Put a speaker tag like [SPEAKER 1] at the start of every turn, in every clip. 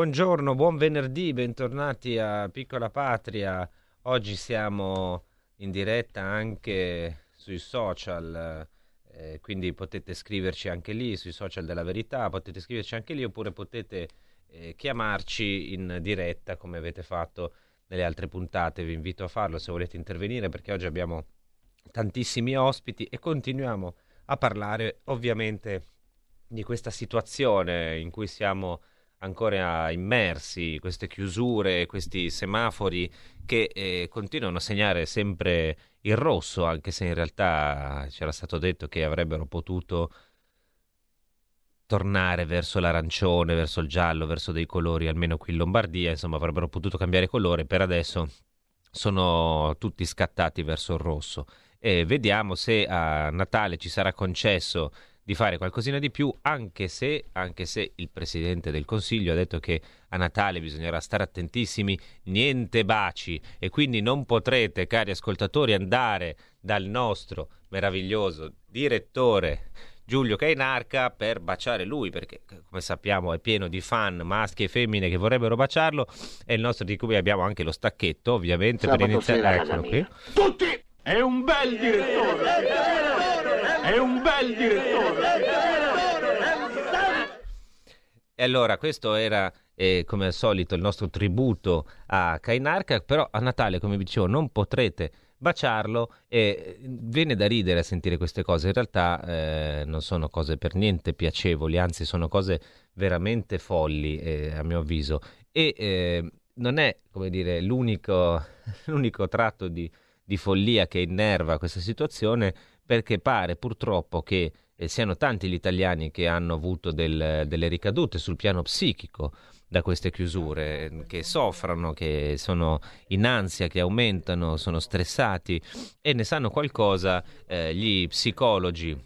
[SPEAKER 1] Buongiorno, buon venerdì, bentornati a Piccola Patria. Oggi siamo in diretta anche sui social, eh, quindi potete scriverci anche lì, sui social della verità, potete scriverci anche lì oppure potete eh, chiamarci in diretta come avete fatto nelle altre puntate. Vi invito a farlo se volete intervenire perché oggi abbiamo tantissimi ospiti e continuiamo a parlare ovviamente di questa situazione in cui siamo ancora immersi, queste chiusure, questi semafori che eh, continuano a segnare sempre il rosso, anche se in realtà c'era stato detto che avrebbero potuto tornare verso l'arancione, verso il giallo, verso dei colori, almeno qui in Lombardia, insomma avrebbero potuto cambiare colore, per adesso sono tutti scattati verso il rosso. E vediamo se a Natale ci sarà concesso di fare qualcosina di più, anche se, anche se il Presidente del Consiglio ha detto che a Natale bisognerà stare attentissimi, niente baci e quindi non potrete, cari ascoltatori, andare dal nostro meraviglioso direttore Giulio Cainarca per baciare lui, perché come sappiamo è pieno di fan maschi e femmine che vorrebbero baciarlo, e il nostro di cui abbiamo anche lo stacchetto, ovviamente,
[SPEAKER 2] Sabato
[SPEAKER 1] per iniziare. Eccolo qui.
[SPEAKER 2] Tutti! È un bel direttore! È un bel direttore!
[SPEAKER 1] E allora, questo era eh, come al solito il nostro tributo a Kainarka, però a Natale, come vi dicevo, non potrete baciarlo e viene da ridere a sentire queste cose. In realtà eh, non sono cose per niente piacevoli, anzi sono cose veramente folli, eh, a mio avviso. E eh, non è, come dire, l'unico, l'unico tratto di, di follia che innerva questa situazione, perché pare purtroppo che eh, siano tanti gli italiani che hanno avuto del, delle ricadute sul piano psichico da queste chiusure, che soffrono, che sono in ansia, che aumentano, sono stressati e ne sanno qualcosa eh, gli psicologi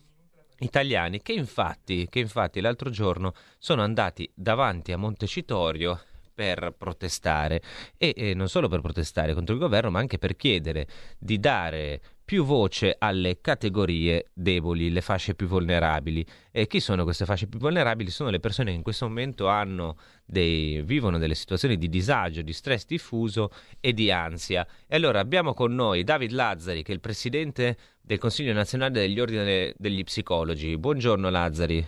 [SPEAKER 1] italiani che infatti, che infatti l'altro giorno sono andati davanti a Montecitorio per protestare e, e, non solo per protestare contro il governo ma anche per chiedere di dare più voce alle categorie deboli, le fasce più vulnerabili. E chi sono queste fasce più vulnerabili? Sono le persone che in questo momento dei, vivono delle situazioni di disagio, di stress diffuso e di ansia. E allora abbiamo con noi David Lazzari, che è il presidente del Consiglio nazionale degli ordini degli psicologi. Buongiorno Lazzari.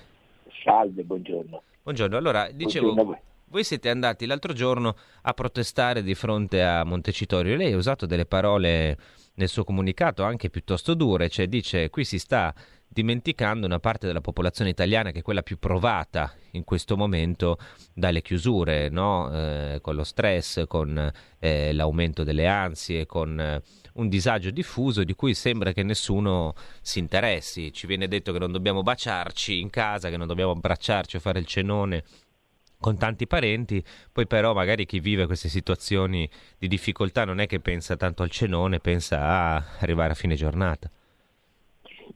[SPEAKER 3] Salve, buongiorno.
[SPEAKER 1] Buongiorno, allora dicevo... Buongiorno voi siete andati l'altro giorno a protestare di fronte a Montecitorio. Lei ha usato delle parole nel suo comunicato anche piuttosto dure, cioè dice qui si sta dimenticando una parte della popolazione italiana che è quella più provata in questo momento dalle chiusure, no? eh, con lo stress, con eh, l'aumento delle ansie, con eh, un disagio diffuso di cui sembra che nessuno si interessi. Ci viene detto che non dobbiamo baciarci in casa, che non dobbiamo abbracciarci o fare il cenone con tanti parenti, poi però magari chi vive queste situazioni di difficoltà non è che pensa tanto al cenone, pensa a arrivare a fine giornata.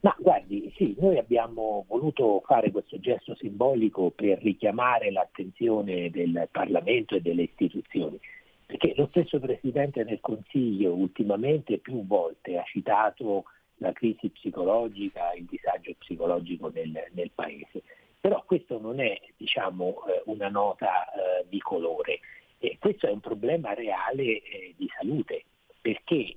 [SPEAKER 3] Ma guardi, sì, noi abbiamo voluto fare questo gesto simbolico per richiamare l'attenzione del Parlamento e delle istituzioni, perché lo stesso Presidente del Consiglio ultimamente più volte ha citato la crisi psicologica, il disagio psicologico nel, nel Paese. Però questo non è diciamo, eh, una nota eh, di colore, questo è un problema reale eh, di salute, perché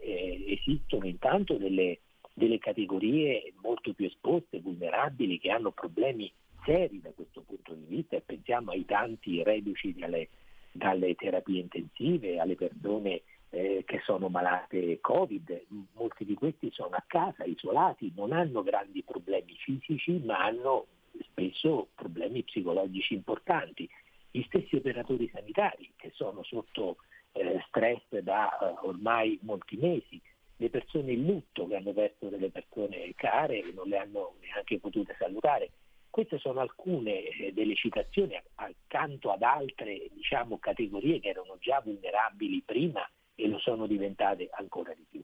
[SPEAKER 3] esistono intanto delle, delle categorie molto più esposte, vulnerabili, che hanno problemi seri da questo punto di vista. E pensiamo ai tanti reduci dalle, dalle terapie intensive, alle persone eh, che sono malate Covid, molti di questi sono a casa, isolati, non hanno grandi problemi fisici ma hanno spesso problemi psicologici importanti. Gli stessi operatori sanitari che sono sotto eh, stress da eh, ormai molti mesi, le persone in lutto che hanno perso delle persone care e non le hanno neanche potute salutare. queste sono alcune eh, delle citazioni accanto ad altre diciamo, categorie che erano già vulnerabili prima e lo sono diventate ancora di più.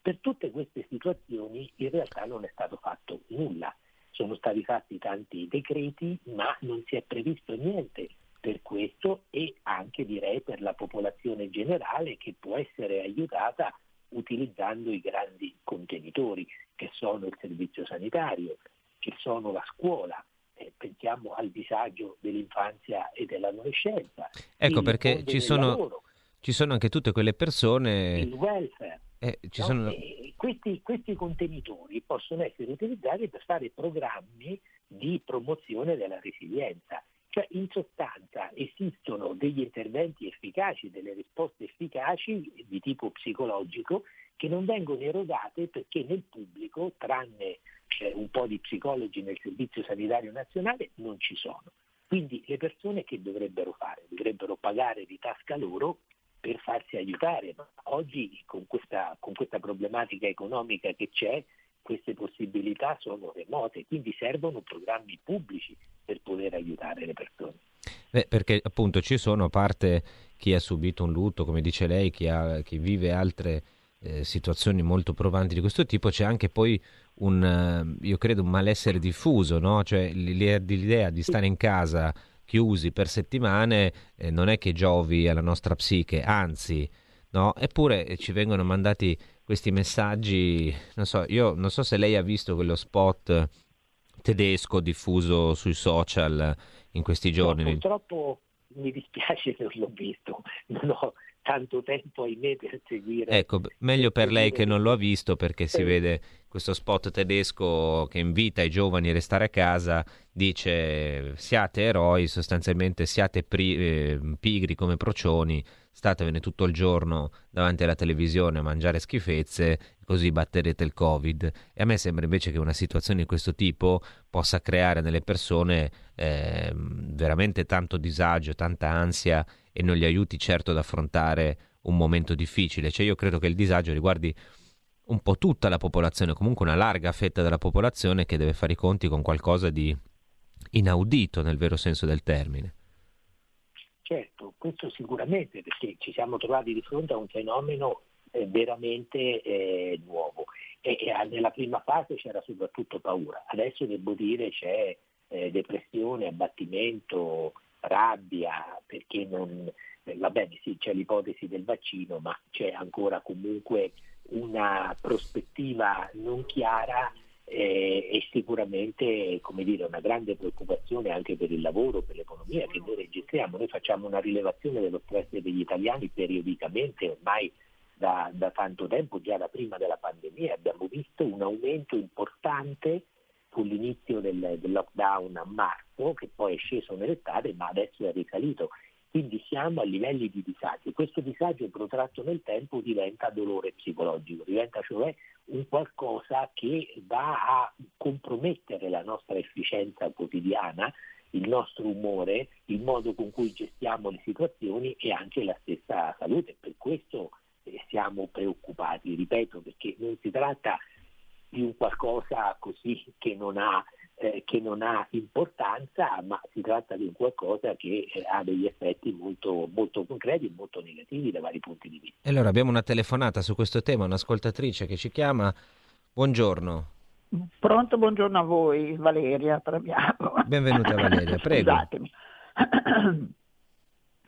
[SPEAKER 3] Per tutte queste situazioni in realtà non è stato fatto nulla, sono stati fatti tanti decreti ma non si è previsto niente per questo e anche direi per la popolazione generale che può essere aiutata utilizzando i grandi contenitori che sono il servizio sanitario, che sono la scuola, eh, pensiamo al disagio dell'infanzia e dell'adolescenza.
[SPEAKER 1] Ecco perché ci sono, lavoro, ci sono, anche tutte quelle persone...
[SPEAKER 3] Il welfare.
[SPEAKER 1] Eh, no? sono...
[SPEAKER 3] questi, questi contenitori possono essere utilizzati per fare programmi di promozione della resilienza cioè in sostanza esistono degli interventi efficaci, delle risposte efficaci di tipo psicologico che non vengono erogate perché nel pubblico, tranne eh, un po' di psicologi nel Servizio Sanitario Nazionale, non ci sono. Quindi le persone che dovrebbero fare? Dovrebbero pagare di tasca loro per farsi aiutare. Ma oggi con questa, con questa problematica economica che c'è, queste possibilità sono remote, quindi servono programmi pubblici per poter aiutare le persone.
[SPEAKER 1] Beh, perché appunto ci sono, a parte chi ha subito un lutto, come dice lei, chi, ha, chi vive altre eh, situazioni molto provanti di questo tipo, c'è anche poi un, io credo, un malessere diffuso, no? cioè l'idea di stare in casa chiusi per settimane eh, non è che giovi alla nostra psiche, anzi, no? eppure ci vengono mandati questi messaggi, non so, io non so se lei ha visto quello spot tedesco diffuso sui social in questi giorni.
[SPEAKER 3] No, purtroppo mi dispiace che non l'ho visto, non ho tanto tempo ahimè per seguire.
[SPEAKER 1] Ecco, meglio per lei che non lo ha visto perché si vede questo spot tedesco che invita i giovani a restare a casa, dice siate eroi, sostanzialmente siate pri- eh, pigri come procioni, statevene tutto il giorno davanti alla televisione a mangiare schifezze, così batterete il Covid. E a me sembra invece che una situazione di questo tipo possa creare nelle persone eh, veramente tanto disagio, tanta ansia e non li aiuti certo ad affrontare un momento difficile. Cioè io credo che il disagio riguardi un po' tutta la popolazione, comunque una larga fetta della popolazione che deve fare i conti con qualcosa di inaudito nel vero senso del termine.
[SPEAKER 3] Certo, questo sicuramente perché ci siamo trovati di fronte a un fenomeno eh, veramente eh, nuovo. E, e, nella prima fase c'era soprattutto paura, adesso devo dire c'è eh, depressione, abbattimento, rabbia perché non, eh, va bene sì c'è l'ipotesi del vaccino ma c'è ancora comunque una prospettiva non chiara eh, è sicuramente dire, una grande preoccupazione anche per il lavoro, per l'economia che noi registriamo. Noi facciamo una rilevazione dello stress degli italiani periodicamente, ormai da, da tanto tempo, già da prima della pandemia. Abbiamo visto un aumento importante sull'inizio del, del lockdown a marzo, che poi è sceso nell'estate, ma adesso è risalito. Quindi siamo a livelli di disagio. Questo disagio protratto nel tempo diventa dolore psicologico, diventa cioè un qualcosa che va a compromettere la nostra efficienza quotidiana, il nostro umore, il modo con cui gestiamo le situazioni e anche la stessa salute. Per questo eh, siamo preoccupati, ripeto, perché non si tratta di un qualcosa così che non ha eh, che non ha importanza, ma si tratta di un qualcosa che eh, ha degli effetti molto, molto concreti e molto negativi da vari punti di vista.
[SPEAKER 1] E allora abbiamo una telefonata su questo tema, un'ascoltatrice che ci chiama. Buongiorno.
[SPEAKER 4] Pronto, buongiorno a voi, Valeria Traviamo.
[SPEAKER 1] Benvenuta Valeria, prego.
[SPEAKER 4] Scusatemi.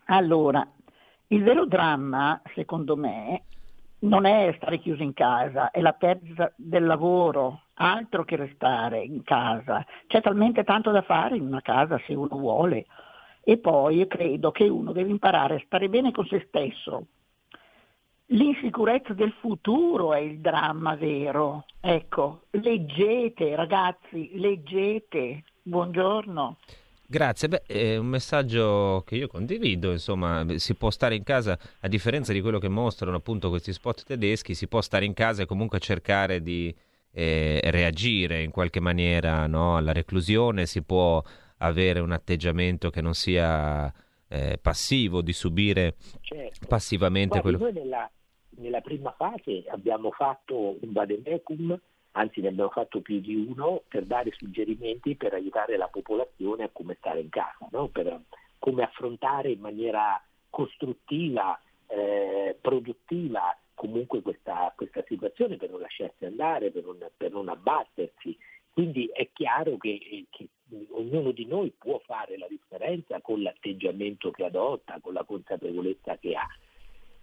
[SPEAKER 4] Allora, il vero dramma, secondo me, non è stare chiuso in casa, è la perdita del lavoro, altro che restare in casa. C'è talmente tanto da fare in una casa se uno vuole. E poi credo che uno deve imparare a stare bene con se stesso. L'insicurezza del futuro è il dramma vero. Ecco, leggete ragazzi, leggete. Buongiorno.
[SPEAKER 1] Grazie, Beh, è un messaggio che io condivido, insomma, si può stare in casa, a differenza di quello che mostrano appunto questi spot tedeschi, si può stare in casa e comunque cercare di eh, reagire in qualche maniera no? alla reclusione, si può avere un atteggiamento che non sia eh, passivo, di subire certo. passivamente
[SPEAKER 3] Guardi,
[SPEAKER 1] quello...
[SPEAKER 3] Noi nella, nella, prima fase abbiamo fatto un vademecum anzi ne abbiamo fatto più di uno per dare suggerimenti per aiutare la popolazione a come stare in casa, no? per come affrontare in maniera costruttiva, eh, produttiva comunque questa, questa, situazione per non lasciarsi andare, per non, per non abbattersi. Quindi è chiaro che, che, ognuno di noi può fare la differenza con l'atteggiamento che adotta, con la consapevolezza che ha.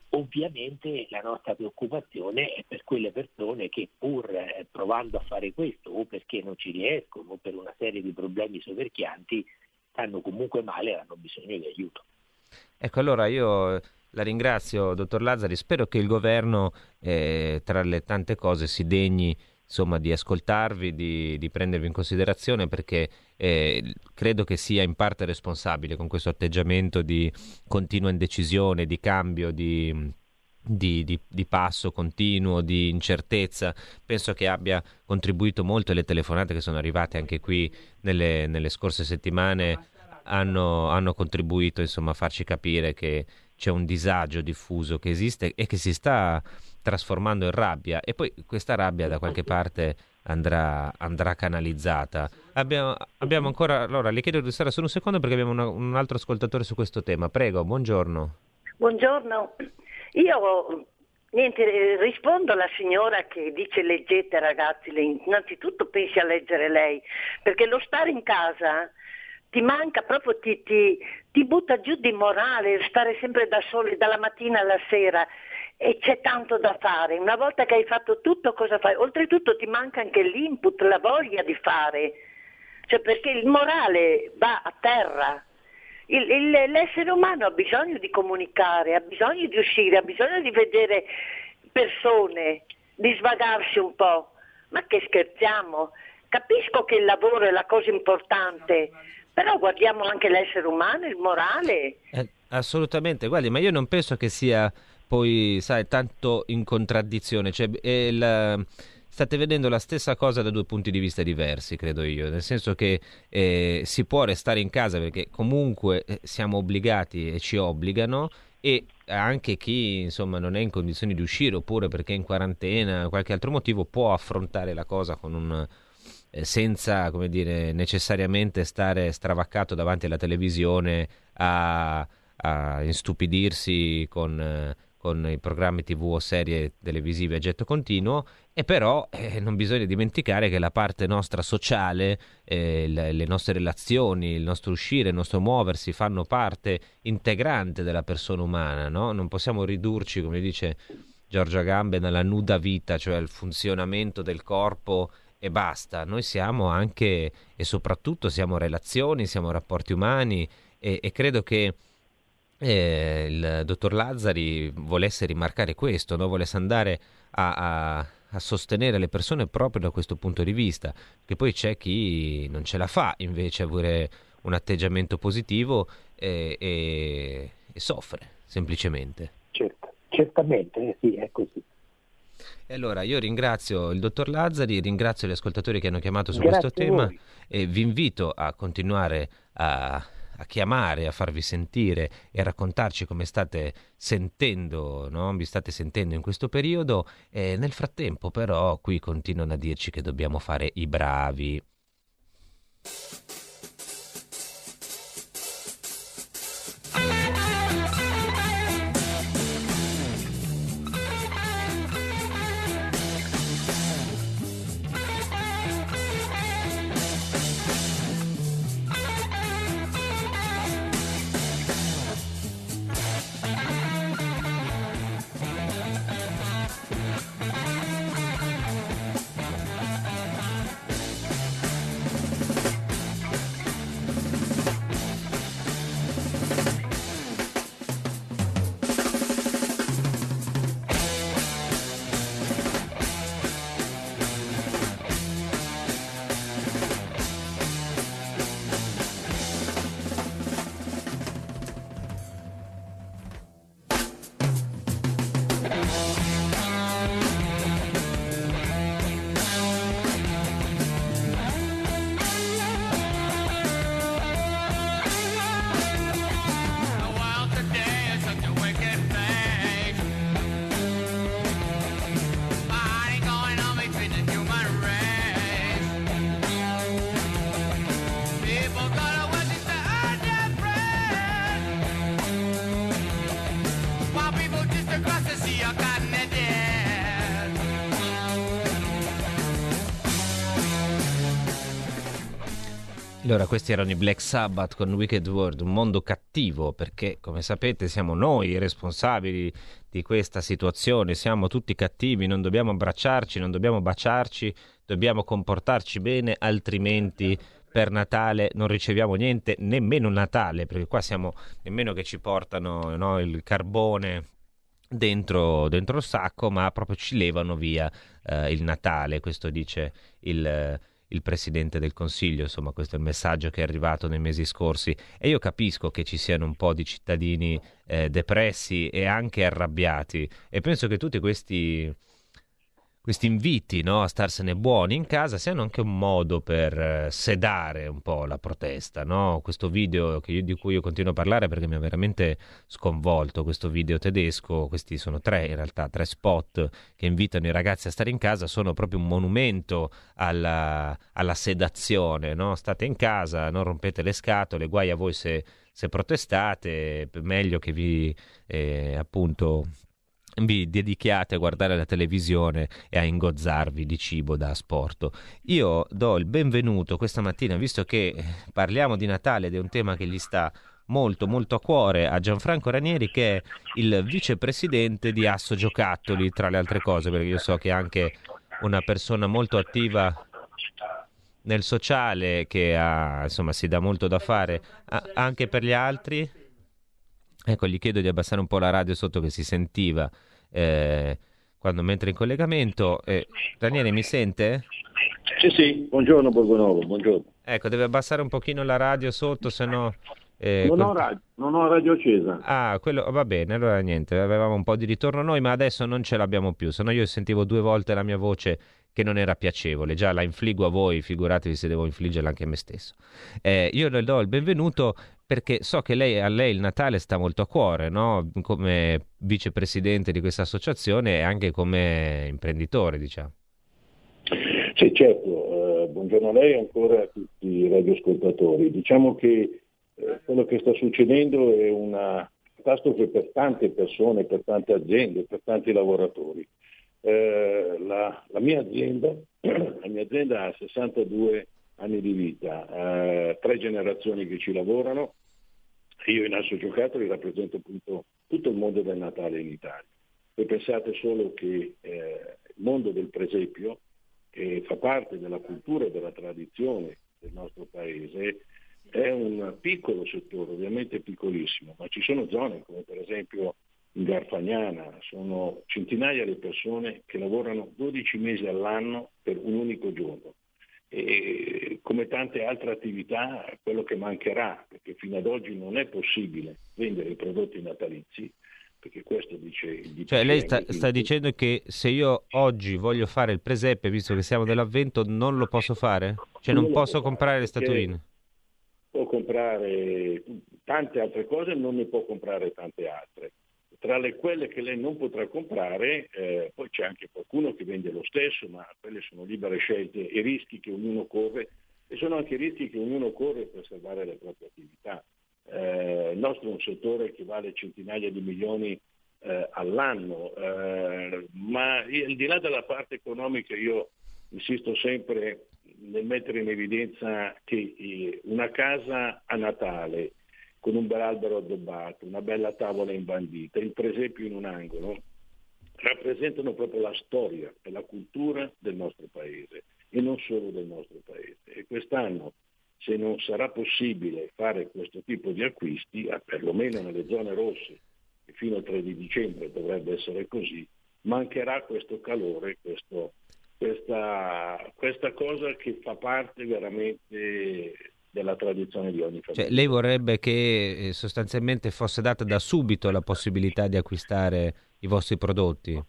[SPEAKER 3] Ovviamente la nostra preoccupazione è per quelle persone che pur eh, provando a fare questo o perché non ci riescono o per una serie di problemi soverchianti stanno comunque male e hanno bisogno di aiuto.
[SPEAKER 1] Ecco, allora io la ringrazio, dottor Lazzari. Spero che il governo, eh, tra le tante cose, si degni insomma, di ascoltarvi, di, di, prendervi in considerazione perché eh, credo che sia in parte responsabile con questo atteggiamento di continua indecisione, di cambio, di, di, di, di, passo continuo, di incertezza. Penso che abbia contribuito molto le telefonate che sono arrivate anche qui nelle, nelle scorse settimane. Hanno, hanno contribuito insomma, a farci capire che c'è un disagio diffuso che esiste e che si sta trasformando in rabbia e poi questa rabbia da qualche parte andrà, andrà canalizzata. Abbiamo, abbiamo, ancora, allora le chiedo di stare solo un secondo perché abbiamo una, un altro ascoltatore su questo tema. Prego, buongiorno.
[SPEAKER 5] Buongiorno, io niente, rispondo alla signora che dice leggete ragazzi, innanzitutto pensi a leggere lei, perché lo stare in casa ti manca proprio, ti, ti, ti butta giù di morale, stare sempre da soli dalla mattina alla sera e c'è tanto da fare. Una volta che hai fatto tutto, cosa fai? Oltretutto ti manca anche l'input, la voglia di fare, cioè perché il morale va a terra. Il, il, l'essere umano ha bisogno di comunicare, ha bisogno di uscire, ha bisogno di vedere persone, di svagarsi un po'. Ma che scherziamo? Capisco che il lavoro è la cosa importante, però guardiamo anche l'essere umano, il morale.
[SPEAKER 1] Eh, assolutamente, guardi, ma io non penso che sia poi, sai, tanto in contraddizione. Cioè, il, state vedendo la stessa cosa da due punti di vista diversi, credo io, nel senso che eh, si può restare in casa perché comunque eh, siamo obbligati e ci obbligano e anche chi insomma non è in condizioni di uscire oppure perché è in quarantena o qualche altro motivo può affrontare la cosa con un senza come dire necessariamente stare stravaccato davanti alla televisione a, a instupidirsi con eh, con i programmi tv o serie televisive a getto continuo e però eh, non bisogna dimenticare che la parte nostra sociale, eh, le, le, nostre relazioni, il nostro uscire, il nostro muoversi fanno parte integrante della persona umana, no? non possiamo ridurci, come dice Giorgio Agamben, alla nuda vita, cioè al funzionamento del corpo e basta, noi siamo anche e soprattutto siamo relazioni, siamo rapporti umani e, e credo che eh, il dottor Lazzari volesse rimarcare questo, no? volesse andare a, a, a, sostenere le persone proprio da questo punto di vista, che poi c'è chi non ce la fa invece avere un atteggiamento positivo e, e, e soffre semplicemente.
[SPEAKER 3] Certo, certamente, sì, è così.
[SPEAKER 1] E allora io ringrazio il dottor Lazzari, ringrazio gli ascoltatori che hanno chiamato su Grazie questo tema e vi invito a continuare a a chiamare, a farvi sentire e a raccontarci come state sentendo, no? vi state sentendo in questo periodo e nel frattempo però qui continuano a dirci che dobbiamo fare i bravi. Allora, questi erano i Black Sabbath con Wicked World, un mondo cattivo, perché come sapete siamo noi i responsabili di questa situazione, siamo tutti cattivi, non dobbiamo abbracciarci, non dobbiamo baciarci, dobbiamo comportarci bene, altrimenti per Natale non riceviamo niente, nemmeno Natale, perché qua siamo nemmeno che ci portano no, il carbone dentro, dentro, il sacco, ma proprio ci levano via eh, il Natale, questo dice il il Presidente del Consiglio, insomma questo è il messaggio che è arrivato nei mesi scorsi. E io capisco che ci siano un po' di cittadini eh, depressi e anche arrabbiati. E penso che tutti questi questi inviti no, a starsene buoni in casa siano anche un modo per eh, sedare un po' la protesta. No? Questo video io, di cui io continuo a parlare perché mi ha veramente sconvolto, questo video tedesco, questi sono tre in realtà, tre spot che invitano i ragazzi a stare in casa, sono proprio un monumento alla, alla sedazione. No? State in casa, non rompete le scatole, guai a voi se, se protestate, meglio che vi eh, appunto vi dedichiate a guardare la televisione e a ingozzarvi di cibo da asporto. Io do il benvenuto questa mattina, visto che parliamo di Natale ed è un tema che gli sta molto molto a cuore a Gianfranco Ranieri che è il vicepresidente di Asso Giocattoli tra le altre cose perché io so che è anche una persona molto attiva nel sociale che ha, insomma si dà molto da fare anche per gli altri Ecco, gli chiedo di abbassare un po' la radio sotto che si sentiva eh, quando mentre in collegamento. Eh, Daniele, mi sente?
[SPEAKER 6] Sì, sì, buongiorno Borgonovo, buongiorno.
[SPEAKER 1] Ecco, deve abbassare un pochino la radio sotto, se no...
[SPEAKER 6] Eh, non, ho radio, non ho radio accesa.
[SPEAKER 1] Ah, quello va bene, allora niente, avevamo un po' di ritorno noi, ma adesso non ce l'abbiamo più, se no io sentivo due volte la mia voce che non era piacevole, già la infliggo a voi, figuratevi se devo infliggerla anche a me stesso. Eh, io le do il benvenuto perché so che lei, a lei il Natale sta molto a cuore, no? come vicepresidente di questa associazione e anche come imprenditore, diciamo.
[SPEAKER 6] Sì, certo, eh, buongiorno a lei e ancora a tutti i radioascoltatori. Diciamo che eh, quello che sta succedendo è una catastrofe per tante persone, per tante aziende, per tanti lavoratori. Eh, la, la, mia azienda, la, mia azienda, ha 62 anni di vita, eh, tre generazioni che ci lavorano, io in Asso Giocattoli rappresento appunto tutto il mondo del Natale in Italia. Voi pensate solo che eh, il mondo del presepio, che fa parte della cultura e della tradizione del nostro paese, è un piccolo settore, ovviamente piccolissimo, ma ci sono zone come per esempio in Garfagnana, sono centinaia le persone che lavorano 12 mesi all'anno per un unico giorno e come tante altre attività quello che mancherà, perché fino ad oggi non è possibile vendere i prodotti natalizi, perché questo dice il
[SPEAKER 1] Cioè lei sta, sta, dicendo che se io oggi voglio fare il presepe, visto che siamo nell'avvento, non lo posso fare? Cioè non, non posso comprare le statuine?
[SPEAKER 6] Può comprare tante altre cose, non ne può comprare tante altre tra le quelle che lei non potrà comprare, eh, poi c'è anche qualcuno che vende lo stesso, ma quelle sono libere scelte e rischi che ognuno corre e sono anche rischi che ognuno corre per salvare le proprie attività. Eh, il nostro è un settore che vale centinaia di milioni eh, all'anno, eh, ma al di là della parte economica io insisto sempre nel mettere in evidenza che eh, una casa a Natale con un bel albero addobbato, una bella tavola imbandita, il presepio in un angolo, rappresentano proprio la storia e la cultura del nostro paese e non solo del nostro paese. E quest'anno, se non sarà possibile fare questo tipo di acquisti, perlomeno nelle zone rosse, fino al 3 di dicembre dovrebbe essere così, mancherà questo calore, questo, questa, questa cosa che fa parte veramente della tradizione di ogni famiglia.
[SPEAKER 1] Cioè, lei vorrebbe che eh, sostanzialmente fosse data da subito la possibilità di acquistare i vostri prodotti?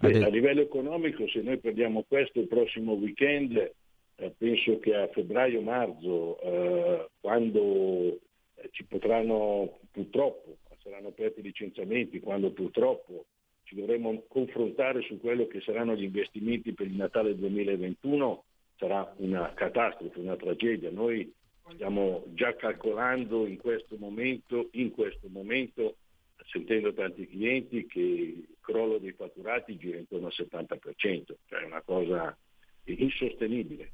[SPEAKER 6] Beh, a livello economico, se noi prendiamo questo il prossimo weekend, eh, penso che a febbraio-marzo, eh, quando eh, ci potranno purtroppo, saranno aperti i licenziamenti, quando purtroppo ci dovremo confrontare su quello che saranno gli investimenti per il Natale 2021, sarà una catastrofe, una tragedia. Noi stiamo già calcolando in questo momento, in questo momento sentendo tanti clienti che il crollo dei fatturati gira intorno al 70%, cioè è una cosa insostenibile.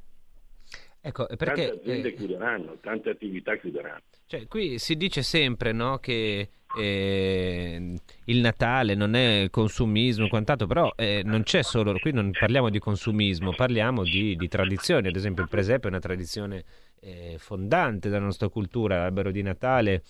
[SPEAKER 1] Ecco, perché,
[SPEAKER 6] tante aziende eh, chiuderanno, tante attività chiuderanno.
[SPEAKER 1] Cioè, qui si dice sempre no, che eh, il Natale non è consumismo, quant'altro, però eh, non c'è solo, qui non parliamo di consumismo, parliamo di, di tradizione, ad esempio il presepe è una tradizione eh, fondante della nostra cultura, l'albero di Natale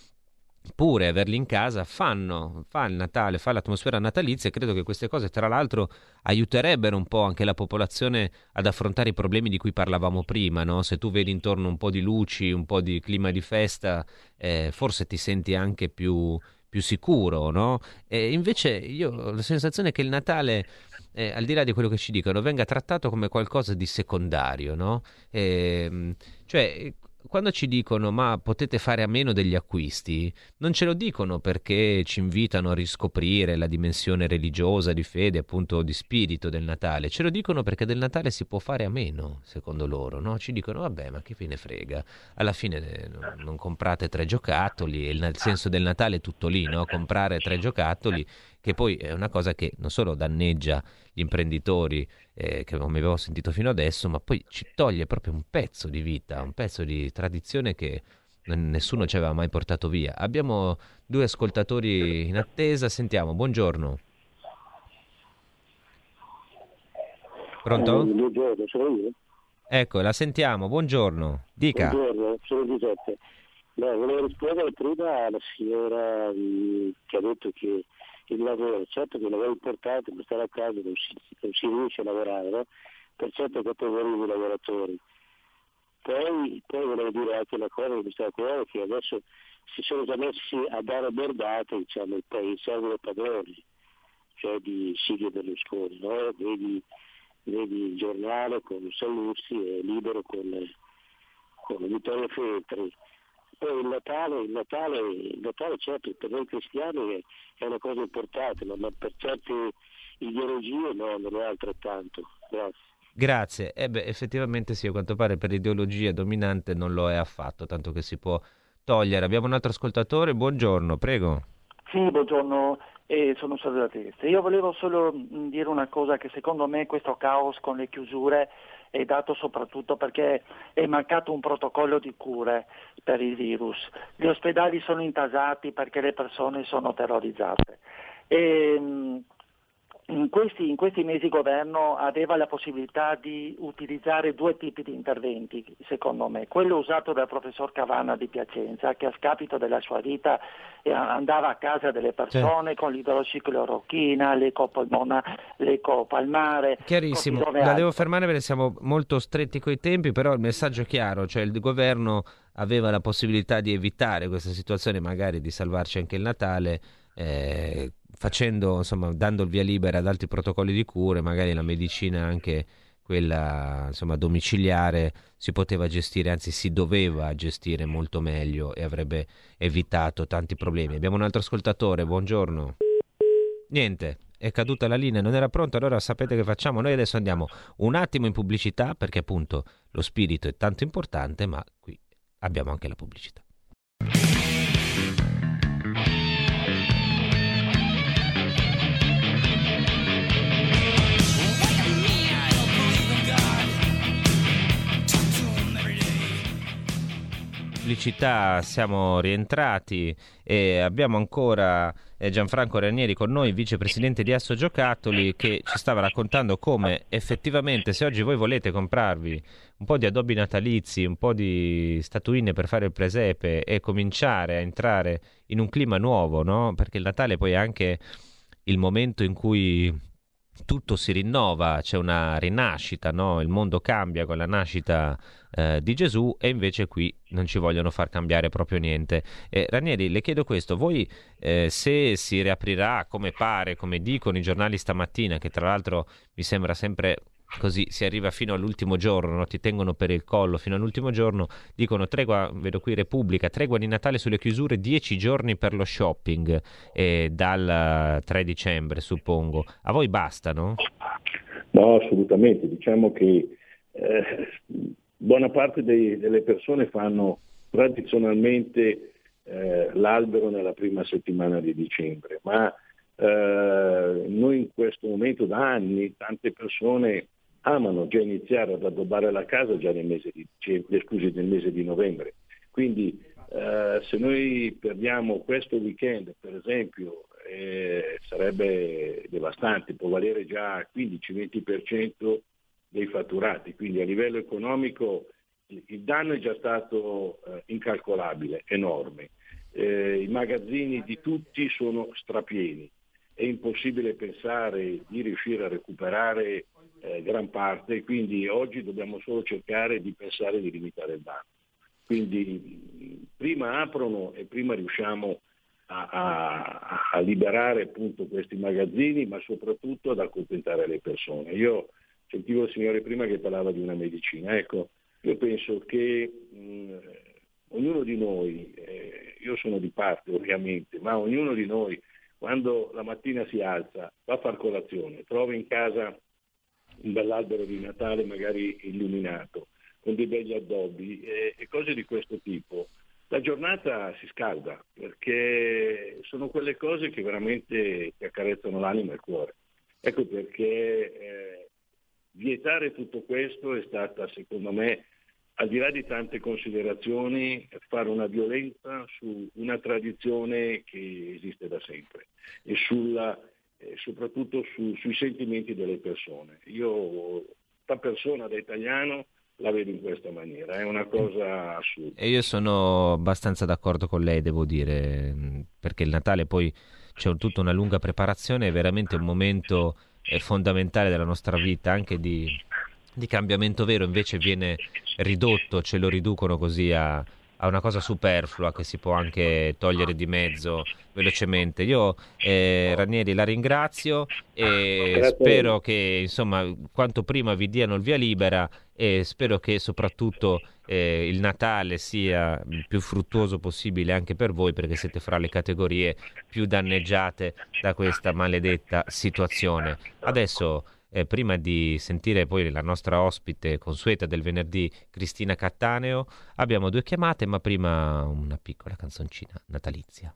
[SPEAKER 1] pure averli in casa fanno, fa il Natale, fa l'atmosfera natalizia e credo che queste cose tra l'altro aiuterebbero un po' anche la popolazione ad affrontare i problemi di cui parlavamo prima, no? se tu vedi intorno un po' di luci, un po' di clima di festa, eh, forse ti senti anche più, più sicuro, no? E invece io ho la sensazione che il Natale eh, al di là di quello che ci dicono, venga trattato come qualcosa di secondario, no? Eh, cioè, quando ci dicono ma potete fare a meno degli acquisti, non ce lo dicono perché ci invitano a riscoprire la dimensione religiosa, di fede, appunto di spirito del Natale, ce lo dicono perché del Natale si può fare a meno, secondo loro, no? Ci dicono vabbè ma che fine frega, alla fine eh, non comprate tre giocattoli, il senso del Natale è tutto lì, no? Comprare tre giocattoli che poi è una cosa che non solo danneggia gli imprenditori eh, che come avevo sentito fino adesso, ma poi ci toglie proprio un pezzo di vita, un pezzo di tradizione che nessuno ci aveva mai portato via. Abbiamo due ascoltatori in attesa, sentiamo, buongiorno. Pronto?
[SPEAKER 7] Buongiorno, sono io.
[SPEAKER 1] Ecco, la sentiamo, buongiorno, dica.
[SPEAKER 7] Buongiorno, sono Giuseppe. No, volevo rispondere prima alla signora mm, che ha detto che il lavoro, certo che il lavoro è importante, per stare a casa non si, non si riesce a lavorare, no? per certe categorie di lavoratori. Poi, poi volevo dire anche una cosa che mi sta a cuore, che adesso si sono già messi a dare bordate diciamo, i servono padroni, cioè di Silvio Berlusconi, no? vedi, vedi, il giornale con Sallussi e Libero con, con Vittorio Feltri poi il Natale, il Natale, il Natale certo per noi cristiani è una cosa importante, ma, per certe ideologie no, non è altrettanto. Grazie.
[SPEAKER 1] Grazie. Eh beh, effettivamente sì, a quanto pare per l'ideologia dominante non lo è affatto, tanto che si può togliere. Abbiamo un altro ascoltatore, buongiorno, prego.
[SPEAKER 8] Sì, buongiorno, eh, sono Salvatore Trieste. Io volevo solo dire una cosa che secondo me questo caos con le chiusure è dato soprattutto perché è mancato un protocollo di cure per il virus. Gli ospedali sono intasati perché le persone sono terrorizzate. E, in questi, in questi, mesi il governo aveva la possibilità di utilizzare due tipi di interventi, secondo me. Quello usato dal professor Cavana di Piacenza, che a scapito della sua vita eh, andava a casa delle persone sì. con l'idrociclorochina, l'ecopolmona, l'ecopalmare.
[SPEAKER 1] Chiarissimo, la devo fermare perché siamo molto stretti coi tempi, però il messaggio è chiaro, cioè il governo aveva la possibilità di evitare questa situazione, magari di salvarci anche il Natale. Eh, facendo, insomma, dando il via libera ad altri protocolli di cure, magari la medicina anche quella insomma, domiciliare si poteva gestire, anzi si doveva gestire molto meglio e avrebbe evitato tanti problemi. Abbiamo un altro ascoltatore, buongiorno. Niente, è caduta la linea, non era pronto, allora sapete che facciamo? Noi adesso andiamo un attimo in pubblicità perché appunto lo spirito è tanto importante, ma qui abbiamo anche la pubblicità. Pubblicità siamo rientrati e abbiamo ancora eh, Gianfranco Ranieri con noi, vicepresidente di Asso Giocattoli, che ci stava raccontando come effettivamente se oggi voi volete comprarvi un po' di addobbi natalizi, un po' di statuine per fare il presepe e cominciare a entrare in un clima nuovo, no? perché il Natale poi è anche il momento in cui tutto si rinnova, c'è una rinascita, no? il mondo cambia con la nascita eh, di Gesù e invece qui non ci vogliono far cambiare proprio niente. Eh, Ranieri, le chiedo questo, voi eh, se si riaprirà come pare, come dicono i giornali stamattina, che tra l'altro mi sembra sempre così si arriva fino all'ultimo giorno, no? ti tengono per il collo fino all'ultimo giorno, dicono tregua, vedo qui Repubblica, tregua di Natale sulle chiusure, 10 giorni per lo shopping eh, dal 3 dicembre suppongo. A voi bastano?
[SPEAKER 6] No, assolutamente, diciamo che eh, buona parte dei, delle persone fanno tradizionalmente eh, l'albero nella prima settimana di dicembre, ma eh, noi in questo momento da anni tante persone amano già iniziare ad addobbare la casa già nel mese di, scusi, nel mese di novembre. Quindi eh, se noi perdiamo questo weekend, per esempio, eh, sarebbe devastante, può valere già 15-20% dei fatturati, quindi a livello economico il danno è già stato eh, incalcolabile, enorme. Eh, I magazzini di tutti sono strapieni, è impossibile pensare di riuscire a recuperare eh, gran parte, quindi oggi dobbiamo solo cercare di pensare di limitare il danno. Quindi prima aprono e prima riusciamo a, a, a liberare appunto questi magazzini, ma soprattutto ad accontentare le persone. Io sentivo il signore prima che parlava di una medicina, ecco, io penso che mh, ognuno di noi, eh, io sono di parte ovviamente, ma ognuno di noi quando la mattina si alza, va a far colazione, trova in casa un bell'albero di Natale magari illuminato, con dei begli addobbi e, e cose di questo tipo, la giornata si scalda perché sono quelle cose che veramente ti accarezzano l'anima e il cuore. Ecco perché eh, vietare tutto questo è stata, secondo me, al di là di tante considerazioni, fare una violenza su una tradizione che esiste da sempre e sulla, eh, soprattutto su, sui sentimenti delle persone. Io, da persona, da italiano, la vedo in questa maniera, è una cosa assurda.
[SPEAKER 1] E io sono abbastanza d'accordo con lei, devo dire, perché il Natale poi c'è tutta una lunga preparazione, è veramente un momento eh, fondamentale della nostra vita, anche di, di cambiamento vero, invece viene ridotto, ce lo riducono così a, a una cosa superflua che si può anche togliere di mezzo velocemente. Io eh, Ranieri la ringrazio e spero che insomma quanto prima vi diano il via libera e spero che soprattutto eh, il Natale sia il più fruttuoso possibile anche per voi perché siete fra le categorie più danneggiate da questa maledetta situazione. Adesso eh, prima di sentire poi la nostra ospite consueta del venerdì, Cristina Cattaneo, abbiamo due chiamate, ma prima una piccola canzoncina natalizia.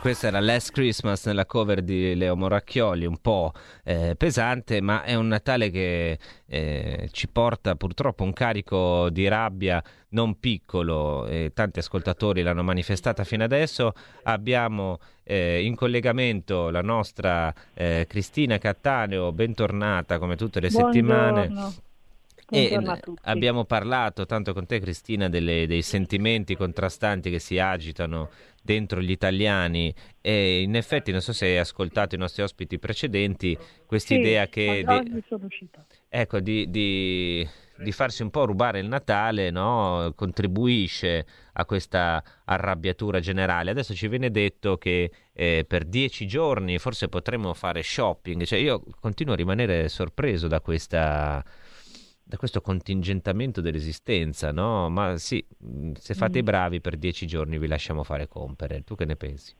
[SPEAKER 1] Questa era Last Christmas nella cover di Leo Moracchioli, un po' eh, pesante, ma è un Natale che eh, ci porta purtroppo un carico di rabbia non piccolo, e tanti ascoltatori l'hanno manifestata fino adesso. Abbiamo eh, in collegamento la nostra eh, Cristina Cattaneo, bentornata come tutte le
[SPEAKER 9] Buongiorno.
[SPEAKER 1] settimane. E abbiamo parlato tanto con te Cristina delle, dei sentimenti contrastanti che si agitano dentro gli italiani. E in effetti non so se hai ascoltato i nostri ospiti precedenti questa idea
[SPEAKER 9] sì,
[SPEAKER 1] che
[SPEAKER 9] di,
[SPEAKER 1] ecco, di, di, di, farsi un po' rubare il Natale no? contribuisce a questa arrabbiatura generale. Adesso ci viene detto che eh, per dieci giorni forse potremmo fare shopping. Cioè io continuo a rimanere sorpreso da questa da questo contingentamento dell'esistenza, no? Ma sì, se fate i mm. bravi per dieci giorni vi lasciamo fare compere. Tu che ne pensi?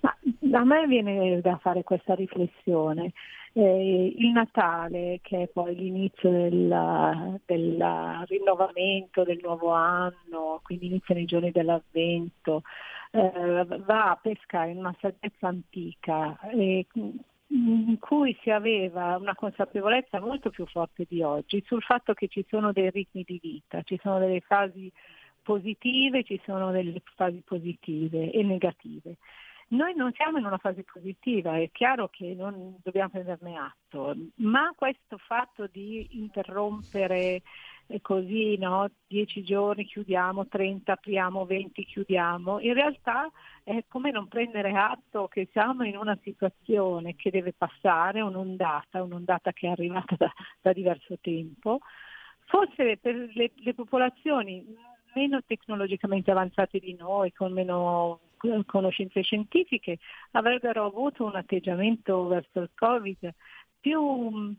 [SPEAKER 9] Ma a me viene da fare questa riflessione. Eh, il Natale, che è poi l'inizio del, del, rinnovamento del nuovo anno, quindi iniziano i giorni dell'avvento, eh, va a pescare in una salvezza antica. E, in cui si aveva una consapevolezza molto più forte di oggi sul fatto che ci sono dei ritmi di vita, ci sono delle fasi positive, ci sono delle fasi positive e negative. Noi non siamo in una fase positiva, è chiaro che non dobbiamo prenderne atto, ma questo fatto di interrompere così, no? 10 giorni chiudiamo, 30 apriamo, 20 chiudiamo, in realtà è come non prendere atto che siamo in una situazione che deve passare, un'ondata, un'ondata che è arrivata da, da diverso tempo. Forse per le, le popolazioni meno tecnologicamente avanzate di noi, con meno conoscenze scientifiche, avrebbero avuto un atteggiamento verso il Covid più,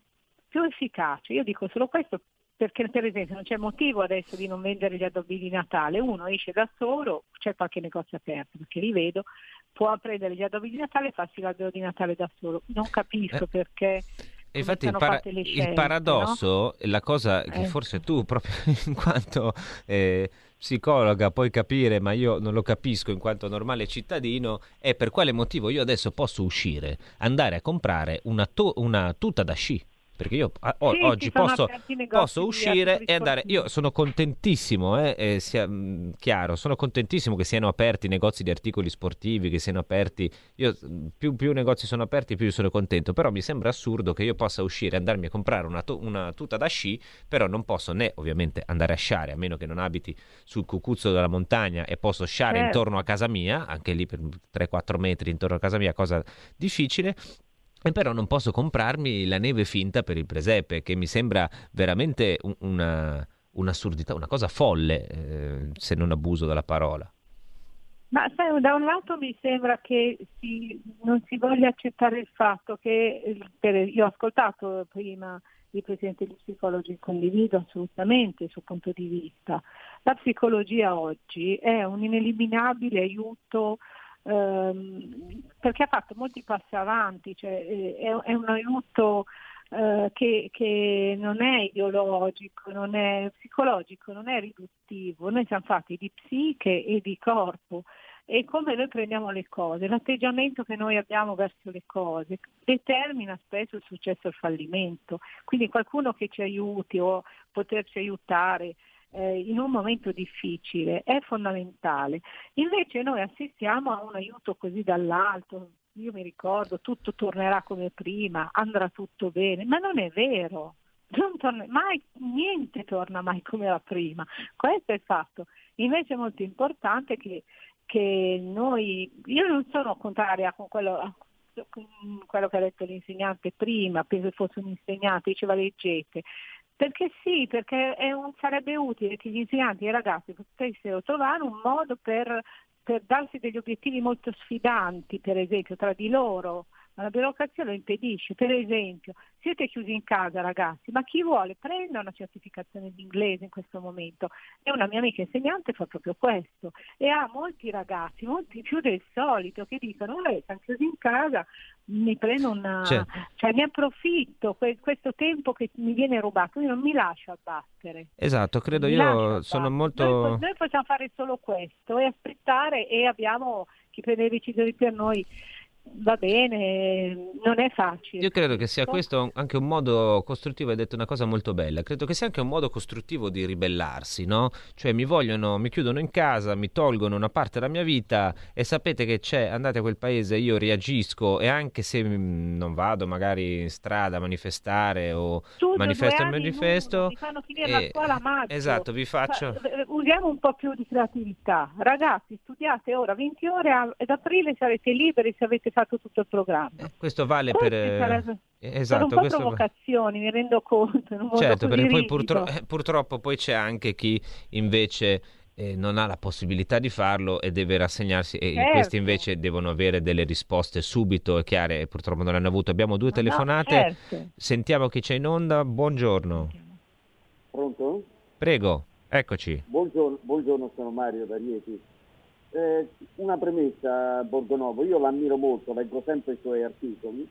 [SPEAKER 9] più efficace. Io dico solo questo perché per esempio non c'è motivo adesso di non vendere gli addobbi di Natale, uno esce da solo, c'è qualche negozio aperto perché li vedo, può prendere gli addobbi di Natale e farsi l'albero di Natale da solo. Non capisco eh. perché
[SPEAKER 1] infatti il, para- scelte, il, paradosso, no? la cosa che eh. forse tu proprio in quanto eh, psicologa puoi capire, ma io non lo capisco in quanto normale cittadino, è per quale motivo io adesso posso uscire, andare a comprare una, to- una tuta da sci perché io o, sì, oggi posso, posso uscire e andare. Io sono contentissimo, eh, eh, sia mh, mm, chiaro, sono contentissimo che siano aperti i negozi di articoli sportivi, che siano aperti. Io più, più negozi sono aperti, più sono contento. Però mi sembra assurdo che io possa uscire e andarmi a comprare una, to- una, tuta da sci, però non posso né ovviamente andare a sciare, a meno che non abiti sul cucuzzo della montagna e posso sciare eh. intorno a casa mia, anche lì per 3-4 metri intorno a casa mia, cosa difficile e però non posso comprarmi la neve finta per il presepe, che mi sembra veramente una, un'assurdità, una cosa folle, eh, se non abuso della parola.
[SPEAKER 9] Ma sai, da un lato mi sembra che si, non si voglia accettare il fatto che, per, io ho ascoltato prima il Presidente degli Psicologi, condivido assolutamente il suo punto di vista. La psicologia oggi è un ineliminabile aiuto ehm, perché ha fatto molti passi avanti, cioè, eh, è, è, un aiuto eh, che, che, non è ideologico, non è psicologico, non è riduttivo, noi siamo fatti di psiche e di corpo. E come noi prendiamo le cose, l'atteggiamento che noi abbiamo verso le cose determina spesso il successo o il fallimento. Quindi qualcuno che ci aiuti o poterci aiutare eh, in un momento difficile è fondamentale. Invece noi assistiamo a un aiuto così dall'alto, io mi ricordo tutto tornerà come prima, andrà tutto bene, ma non è vero. Non torna, mai, niente torna mai come era prima, questo è il fatto. Invece è molto importante che, che noi, io non sono contraria con quello, con quello che ha detto l'insegnante prima, penso fosse un insegnante, diceva leggete, perché sì, perché un, sarebbe utile che gli insegnanti e i ragazzi potessero trovare un modo per, per darsi degli obiettivi molto sfidanti, per esempio, tra di loro, ma la burocrazia lo impedisce. Per esempio, siete chiusi in casa ragazzi, ma chi vuole prenda una certificazione di inglese in questo momento. E una mia amica insegnante fa proprio questo e ha molti ragazzi, molti più del solito, che dicono, eh, siamo chiusi in casa, mi prendo una... Certo. cioè ne approfitto, questo tempo che mi viene rubato, io non mi lascio abbattere.
[SPEAKER 1] Esatto, credo mi io sono molto...
[SPEAKER 9] Noi, noi possiamo fare solo questo e aspettare e abbiamo chi prende le decisioni per noi va bene, non è facile.
[SPEAKER 1] Io credo che sia questo anche un modo costruttivo, hai detto una cosa molto bella, credo che sia anche un modo costruttivo di ribellarsi, no? Cioè mi vogliono, mi chiudono in casa, mi tolgono una parte della mia vita e sapete che c'è, andate a quel paese, io reagisco e anche se non vado magari in strada a manifestare o
[SPEAKER 9] Studio
[SPEAKER 1] manifesto
[SPEAKER 9] il
[SPEAKER 1] manifesto...
[SPEAKER 9] Mi fanno finire e... la scuola a maggio.
[SPEAKER 1] Esatto, vi faccio...
[SPEAKER 9] Eh, usiamo un po' più di creatività. Ragazzi, studiate ora 20 ore ad aprile sarete liberi se avete fatto tutto il programma.
[SPEAKER 1] Eh, questo vale Poi per...
[SPEAKER 9] Sarebbe... Eh, esatto, sono un po' provocazioni, mi rendo conto.
[SPEAKER 1] certo, perché poi purtro... eh, purtroppo poi c'è anche chi invece eh, non ha la possibilità di farlo e deve rassegnarsi e certo. questi invece devono avere delle risposte subito e chiare e purtroppo non hanno avuto. Abbiamo due telefonate, no, certo. sentiamo chi c'è in onda, buongiorno.
[SPEAKER 10] Pronto?
[SPEAKER 1] Prego, eccoci.
[SPEAKER 10] Buongiorno, buongiorno sono Mario da Rieti. Eh, una premessa, Borgonovo, io l'ammiro molto, leggo sempre i suoi articoli.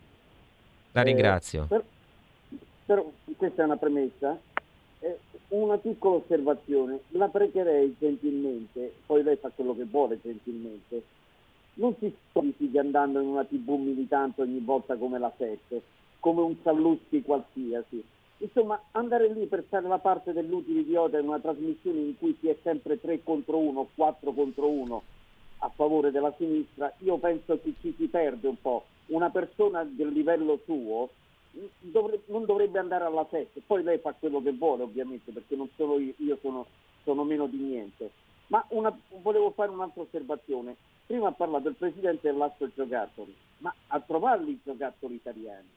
[SPEAKER 1] La ringrazio. Eh, per,
[SPEAKER 10] però questa è una premessa. Eh, una piccola osservazione, la pregherei gentilmente, poi lei fa quello che vuole gentilmente, non si stia andando in una tv militante ogni volta come la 7, come un Sallusti qualsiasi. Insomma, andare lì per stare la parte dell'utile idiota in una trasmissione in cui si è sempre 3 contro 1, 4 contro 1 a favore della sinistra, io penso che ci si perde un po'. Una persona del livello suo dovre- non dovrebbe andare alla 7, poi lei fa quello che vuole ovviamente perché non sono io, io sono, sono meno di niente. Ma una, volevo fare un'altra osservazione. Prima ha parlato del presidente dell'Asso Giocattoli, ma a trovarli i giocattoli italiani,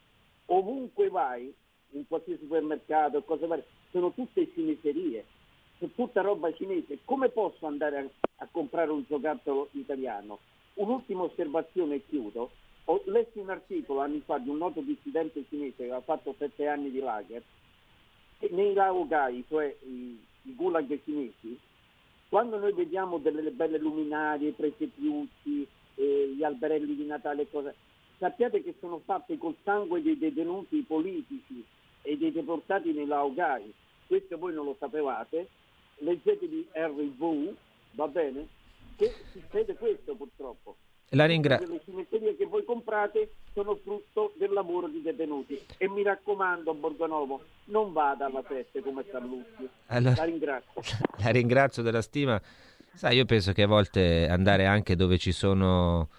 [SPEAKER 10] ovunque vai, in qualsiasi supermercato cose varie, sono tutte cineserie, sono tutta roba cinese. Come posso andare a, a comprare un giocattolo italiano? Un'ultima osservazione e chiudo. Ho letto un articolo anni fa di un noto dissidente cinese che aveva fatto sette anni di lager e nei laogai, cioè i, i gulag cinesi, quando noi vediamo delle belle luminarie, i presepiuti, eh, gli alberelli di Natale cose, sappiate che sono fatte col sangue dei detenuti politici e dei deportati nei laogai. Questo voi non lo sapevate, leggetevi RV, va bene? Che succede questo purtroppo.
[SPEAKER 1] La ringrazio.
[SPEAKER 10] Le cimenterie che voi comprate sono frutto del lavoro di detenuti. E mi raccomando, Borgonovo, non vada alla festa come Sallucci.
[SPEAKER 1] Allora-
[SPEAKER 10] La ringrazio.
[SPEAKER 1] La ringrazio della stima. Sai, io penso che a volte andare anche dove ci sono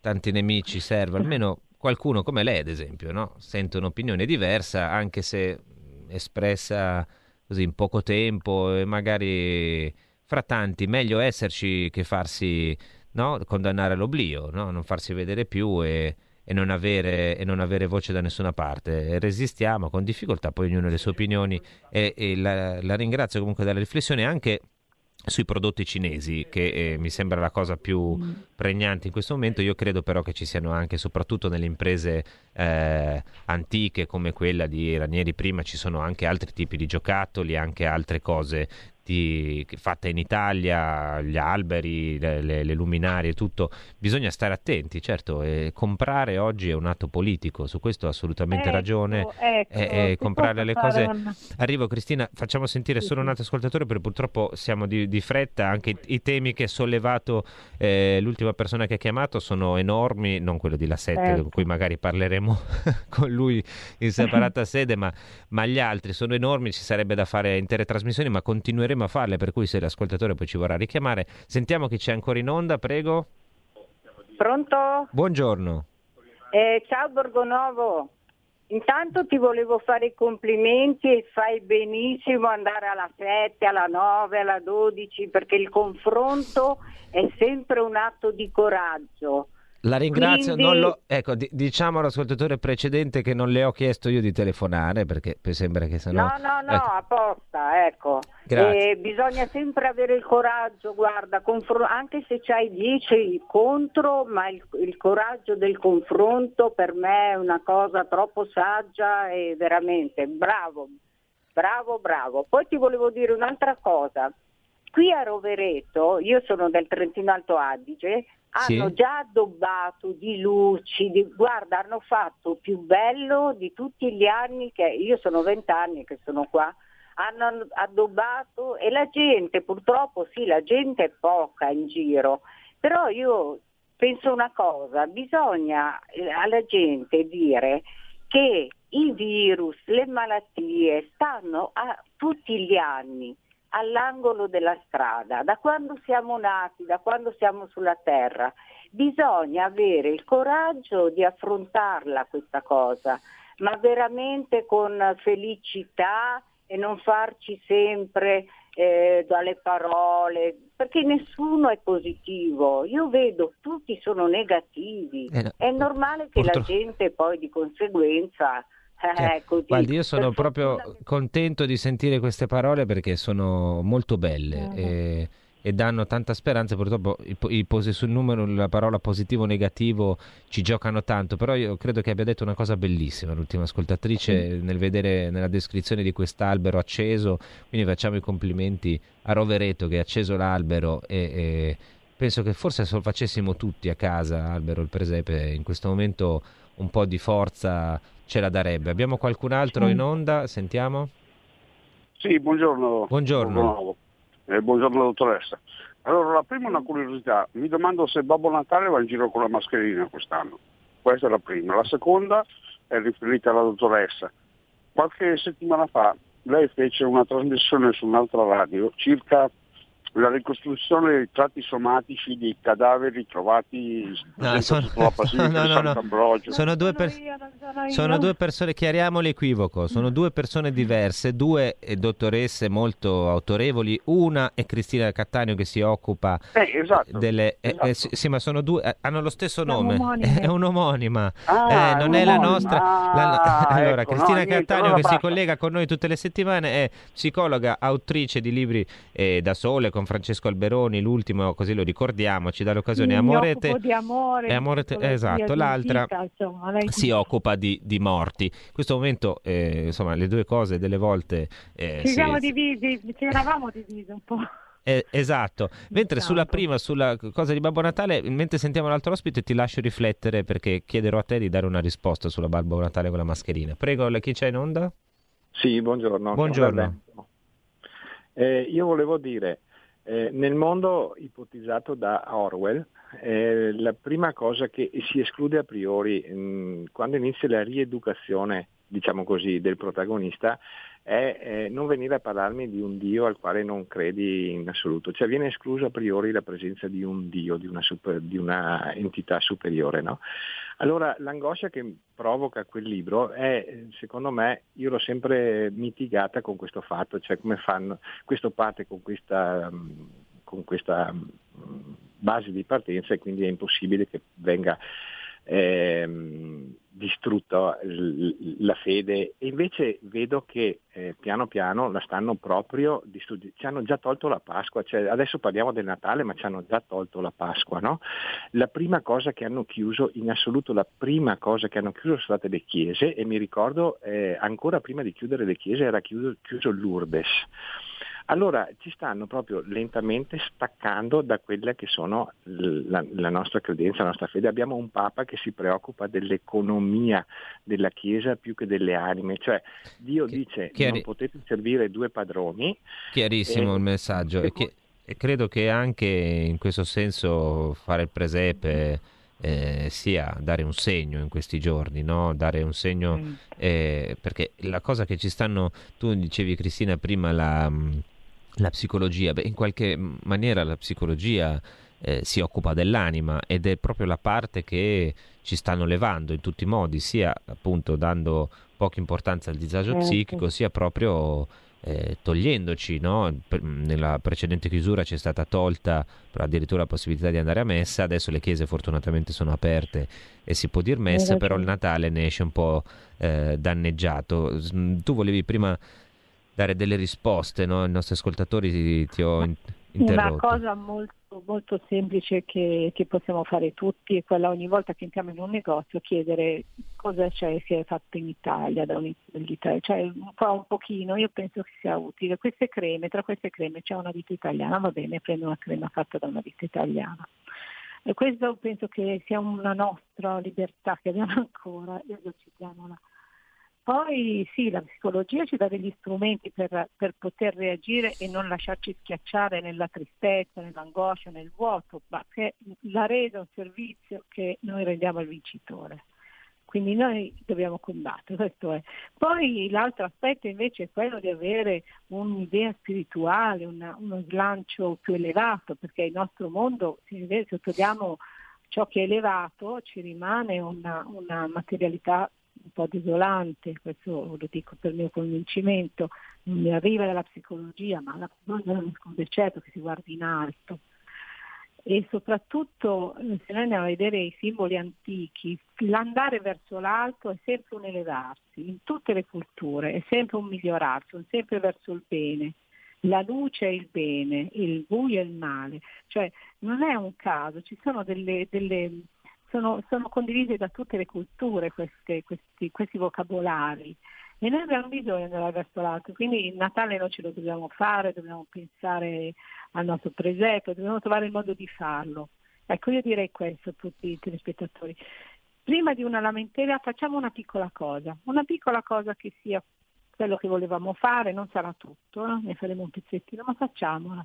[SPEAKER 1] tanti nemici serve, almeno qualcuno come lei, ad esempio, no? Sente un'opinione diversa, anche se espressa così in poco tempo e magari fra tanti, meglio esserci che farsi no? condannare all'oblio, no? non farsi vedere più e, e non avere, e non avere voce da nessuna parte. Resistiamo con difficoltà, poi ognuno ha le sue opinioni e, e la, la ringrazio comunque della riflessione anche sui prodotti cinesi, che eh, mi sembra la cosa più pregnante in questo momento. Io credo però che ci siano anche, soprattutto nelle imprese eh, antiche come quella di Ranieri prima, ci sono anche altri tipi di giocattoli, anche altre cose di- fatte in Italia, gli alberi, le, le- le luminarie, tutto. Bisogna stare attenti, certo. e comprare oggi è un atto politico, su questo ha assolutamente
[SPEAKER 9] Ecco,
[SPEAKER 1] ragione.
[SPEAKER 9] ecco,
[SPEAKER 1] e- e
[SPEAKER 9] si
[SPEAKER 1] comprare le cose.
[SPEAKER 9] un-
[SPEAKER 1] Arrivo Cristina, facciamo sentire solo un altro ascoltatore perché purtroppo siamo di, di fretta, anche i, i temi che ha sollevato eh, l'ultima persona che ha chiamato sono enormi, non quello di La 7
[SPEAKER 9] Certo.
[SPEAKER 1] con cui magari parleremo con lui in separata sede, ma, ma gli altri sono enormi, ci sarebbe da fare intere trasmissioni, ma continueremo a farle, per cui se l'ascoltatore poi ci vorrà richiamare, sentiamo chi c'è ancora in onda, prego.
[SPEAKER 11] Pronto?
[SPEAKER 1] Buongiorno.
[SPEAKER 11] Eh, ciao Borgonovo. Intanto ti volevo fare i complimenti e fai benissimo andare alla 7, alla 9, alla 12 perché il confronto è sempre un atto di coraggio.
[SPEAKER 1] La ringrazio,
[SPEAKER 11] Quindi-
[SPEAKER 1] non lo- ecco, di- diciamo all'ascoltatore precedente che non le ho chiesto io di telefonare perché sembra che sennò...
[SPEAKER 11] No, no, no,
[SPEAKER 1] Ecco.
[SPEAKER 11] apposta, ecco.
[SPEAKER 1] Grazie.
[SPEAKER 11] Eh, bisogna sempre avere il coraggio, guarda, confro- anche se c'hai 10 contro, ma il, il coraggio del confronto per me è una cosa troppo saggia e veramente bravo, bravo, bravo. Poi ti volevo dire un'altra cosa. Qui a Rovereto, io sono del Trentino Alto Adige,
[SPEAKER 1] Sì.
[SPEAKER 11] hanno già addobbato di luci, di- guarda, hanno fatto più bello di tutti gli anni che io sono vent'anni che sono qua, hanno addobbato e la gente, purtroppo sì, la gente è poca in giro, però io penso una cosa, bisogna eh, alla gente dire che i virus, le malattie stanno a tutti gli anni all'angolo della strada, da quando siamo nati, da quando siamo sulla terra. Bisogna avere il coraggio di affrontarla questa cosa, ma veramente con felicità e non farci sempre eh, dalle parole, perché nessuno è positivo. Io vedo tutti sono negativi.
[SPEAKER 1] Eh, no.
[SPEAKER 11] È normale che
[SPEAKER 1] Purtro-
[SPEAKER 11] la gente poi di conseguenza eh, così.
[SPEAKER 1] Guardi, io sono proprio contento di sentire queste parole perché sono molto belle e, e danno tanta speranza. Purtroppo i, i posi sul numero, la parola positivo o negativo ci giocano tanto, però io credo che abbia detto una cosa bellissima l'ultima ascoltatrice nel vedere nella descrizione di quest'albero acceso, quindi facciamo i complimenti a Rovereto che ha acceso l'albero e, e penso che forse se lo facessimo tutti a casa, albero il presepe, in questo momento un po' di forza ce la darebbe. Abbiamo qualcun altro in onda? Sentiamo.
[SPEAKER 12] Sì, buongiorno.
[SPEAKER 1] Buongiorno.
[SPEAKER 12] Buongiorno, Eh, buongiorno dottoressa. Allora, la prima è una curiosità, mi domando se Babbo Natale va in giro con la mascherina quest'anno. Questa è la prima. La seconda è riferita alla dottoressa. Qualche settimana fa lei fece una trasmissione su un'altra radio circa la ricostruzione dei tratti somatici di cadaveri trovati
[SPEAKER 1] No, sono,
[SPEAKER 12] basilica
[SPEAKER 1] no,
[SPEAKER 12] di
[SPEAKER 1] no, no. Sono due, per- sono due persone, chiariamo l'equivoco, sono due persone diverse, due eh, dottoresse molto autorevoli, una è Cristina Cattaneo che si occupa
[SPEAKER 12] Eh, esatto.
[SPEAKER 1] delle... eh,
[SPEAKER 12] esatto.
[SPEAKER 1] eh, sì, ma sono due, eh, hanno lo stesso nome, è un'omonima,
[SPEAKER 12] Ah,
[SPEAKER 1] Eh, non è la
[SPEAKER 12] un'omonima.
[SPEAKER 1] nostra... la-
[SPEAKER 12] Ah,
[SPEAKER 1] allora,
[SPEAKER 12] ecco, no,
[SPEAKER 1] Cristina
[SPEAKER 12] niente,
[SPEAKER 1] Cattaneo
[SPEAKER 12] allora
[SPEAKER 1] che si collega con noi tutte le settimane è psicologa, autrice di libri eh, da sole con Francesco Alberoni, l'ultimo, così lo ricordiamo, ci dà l'occasione,
[SPEAKER 9] Mi
[SPEAKER 1] Amorete...
[SPEAKER 9] occupo di amore,
[SPEAKER 1] Amore te- esatto, l'altra
[SPEAKER 9] vita, insomma, lei-
[SPEAKER 1] si occupa di, di morti. In questo momento, eh, insomma, le due cose delle volte eh,
[SPEAKER 9] Ci
[SPEAKER 1] si-
[SPEAKER 9] siamo divisi, ci eravamo divisi un po'.
[SPEAKER 1] eh, esatto. Mentre sulla
[SPEAKER 9] Esatto.
[SPEAKER 1] prima, sulla cosa di Babbo Natale, mentre sentiamo l'altro ospite, ti lascio riflettere perché chiederò a te di dare una risposta sulla Babbo Natale con la mascherina. Prego, la- chi c'è in onda?
[SPEAKER 13] Sì, buongiorno.
[SPEAKER 1] Buongiorno.
[SPEAKER 13] Eh, io volevo dire, eh, nel mondo ipotizzato da Orwell, eh, la prima cosa che si esclude a priori mh, quando inizia la rieducazione, diciamo così, del protagonista è non venire a parlarmi di un Dio al quale non credi in assoluto, cioè viene esclusa a priori la presenza di un Dio, di una, super- di una entità superiore. No? Allora l'angoscia che provoca quel libro è, secondo me, io l'ho sempre mitigata con questo fatto, cioè come fanno, questo parte con questa, con questa mh, base di partenza e quindi è impossibile che venga ehm, distrutta l- la fede e invece vedo che eh, piano piano la stanno proprio distruggendo, ci hanno già tolto la Pasqua, cioè, adesso parliamo del Natale ma ci hanno già tolto la Pasqua, no? La prima cosa che hanno chiuso, in assoluto la prima cosa che hanno chiuso sono state le chiese e mi ricordo eh, ancora prima di chiudere le chiese era chiuso, chiuso Lourdes. Allora ci stanno proprio lentamente staccando da quella che sono la, la nostra credenza, la nostra fede. Abbiamo un Papa che si preoccupa dell'economia della Chiesa più che delle anime, cioè Dio dice
[SPEAKER 1] chiari-
[SPEAKER 13] non potete servire due padroni.
[SPEAKER 1] Chiarissimo
[SPEAKER 13] Eh,
[SPEAKER 1] il messaggio. E, che- e credo che anche in questo senso fare il presepe eh, sia dare un segno in questi giorni, no? Dare un segno
[SPEAKER 9] Mm.
[SPEAKER 1] eh, perché la cosa che ci stanno, tu dicevi Cristina prima la, mh, la psicologia, beh, in qualche maniera la psicologia eh, si occupa dell'anima ed è proprio la parte che ci stanno levando in tutti i modi, sia appunto dando poca importanza al disagio
[SPEAKER 9] Certo.
[SPEAKER 1] psichico, sia proprio eh, togliendoci, no? Per- nella precedente chiusura ci è stata tolta addirittura la possibilità di andare a messa, adesso le chiese fortunatamente sono aperte e si può dir messa,
[SPEAKER 9] Hai
[SPEAKER 1] però il
[SPEAKER 9] ragione.
[SPEAKER 1] Natale ne esce un po' eh, danneggiato. Tu volevi prima dare delle risposte, no? I nostri ascoltatori ti, ti ho in-
[SPEAKER 9] Una
[SPEAKER 1] interrotto.
[SPEAKER 9] cosa molto, molto semplice che, che possiamo fare tutti è quella ogni volta che entriamo in un negozio chiedere cosa c'è che è fatto in Italia da un dell'Italia, cioè un un pochino, io penso che sia utile. Queste creme, tra queste creme c'è una vita italiana, va bene, prendo una crema fatta da una vita italiana. E questo penso che sia una nostra libertà che abbiamo ancora, esercitiamola. Poi sì, la psicologia ci dà degli strumenti per, per poter reagire e non lasciarci schiacciare nella tristezza, nell'angoscia, nel vuoto, ma che la resa è un servizio che noi rendiamo al vincitore. Quindi noi dobbiamo combattere. Poi l'altro aspetto invece è quello di avere un'idea spirituale, una- uno slancio più elevato, perché il nostro mondo, se se togliamo ciò che è elevato, ci rimane una, una materialità un po' desolante, questo lo dico per mio convincimento, non mi arriva dalla psicologia, ma la psicologia non esclude certo che si guardi in alto. E soprattutto eh, se noi andiamo a vedere i simboli antichi, l'andare verso l'alto è sempre un elevarsi, in tutte le culture, è sempre un migliorarsi, un sempre verso il bene. La luce è il bene, il buio è il male, cioè non è un caso, ci sono delle, delle sono, sono condivise da tutte le culture queste- questi, questi vocabolari e noi abbiamo bisogno di andare verso l'alto, quindi il Natale noi ce lo dobbiamo fare, dobbiamo pensare al nostro presepe, dobbiamo trovare il modo di farlo. Ecco, io direi questo a tutti i telespettatori. Prima di una lamentela facciamo una piccola cosa, una piccola cosa che sia quello che volevamo fare, non sarà tutto, eh, ne faremo un pezzettino, ma facciamola.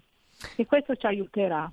[SPEAKER 9] e questo ci aiuterà.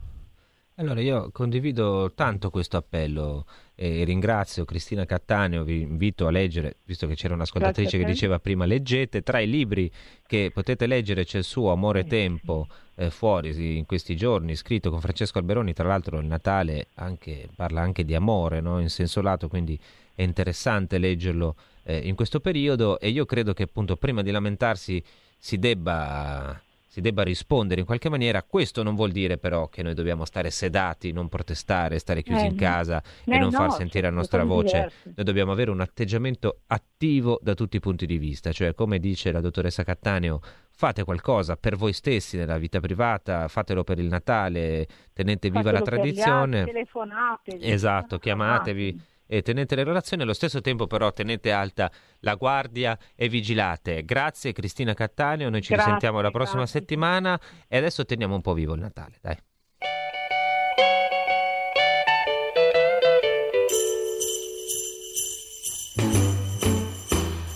[SPEAKER 1] Allora io condivido tanto questo appello e ringrazio Cristina Cattaneo, vi invito a leggere, visto che c'era un'ascoltatrice che diceva prima leggete, tra i libri che potete leggere c'è il suo Amore Tempo eh, fuori in questi giorni, scritto con Francesco Alberoni, tra l'altro il Natale anche, parla anche di amore no? in senso lato, quindi è interessante leggerlo eh, in questo periodo. E io credo che appunto prima di lamentarsi si debba si debba rispondere in qualche maniera. Questo non vuol dire però che noi dobbiamo stare sedati, non protestare, stare chiusi eh, in casa eh, e non no, far sentire la nostra voce. Diversi. Noi dobbiamo avere un atteggiamento attivo da tutti i punti di vista, cioè come dice la dottoressa Cattaneo, fate qualcosa per voi stessi nella vita privata, fatelo per il Natale, tenete viva fatelo la tradizione.
[SPEAKER 9] Altri, telefonate.
[SPEAKER 1] Esatto, chiamatevi e tenete le relazioni, allo stesso tempo però tenete alta la guardia e vigilate. Grazie Cristina Cattaneo, noi ci grazie, risentiamo la prossima grazie. settimana e adesso teniamo un po' vivo il Natale, dai.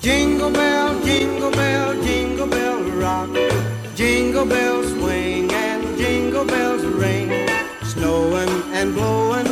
[SPEAKER 1] Jingle bell, jingle bell, jingle bell rock. Jingle bells swing and jingle bells ring. Snowing and blowing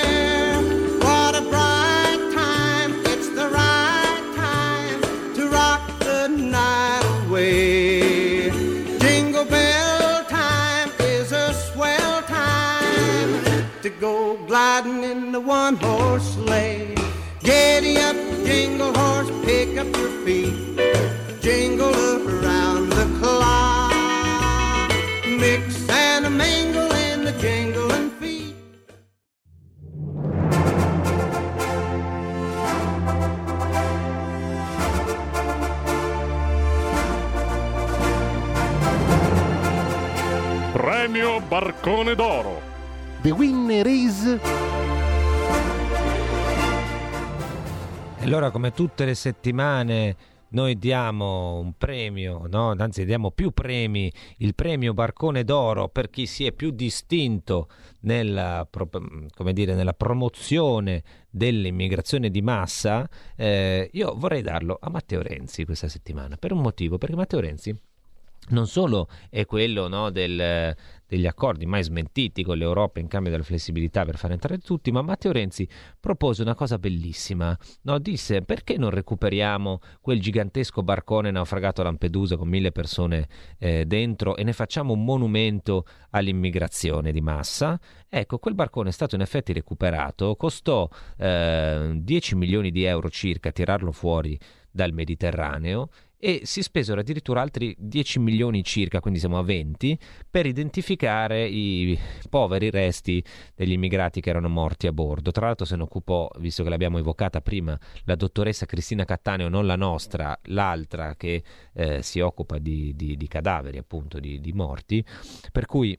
[SPEAKER 1] Go gliding in the one horse sleigh. Giddy up, jingle horse, pick up your feet. Jingle around the clock. Mix and mingle in the jingling feet.
[SPEAKER 14] Premio Barcone d'Oro.
[SPEAKER 15] The winner is...
[SPEAKER 1] E allora come tutte le settimane noi diamo un premio, no? anzi diamo più premi, il premio Barcone d'Oro per chi si è più distinto nella, dire, nella promozione dell'immigrazione di massa, eh, io vorrei darlo a Matteo Renzi questa settimana, per un motivo, perché Matteo Renzi non solo è quello no, del, degli accordi mai smentiti con l'Europa in cambio della flessibilità per far entrare tutti, ma Matteo Renzi propose una cosa bellissima. No, disse perché non recuperiamo quel gigantesco barcone naufragato a Lampedusa con mille persone eh, dentro e ne facciamo un monumento all'immigrazione di massa? Ecco, quel barcone è stato in effetti recuperato, costò eh, 10 milioni di euro circa tirarlo fuori dal Mediterraneo e si spesero addirittura altri 10 milioni circa, quindi siamo a 20, per identificare i poveri resti degli immigrati che erano morti a bordo. Tra l'altro se ne occupò, visto che l'abbiamo evocata prima, la dottoressa Cristina Cattaneo, non la nostra, l'altra che eh, si occupa di, di, di, cadaveri, appunto, di, di morti, per cui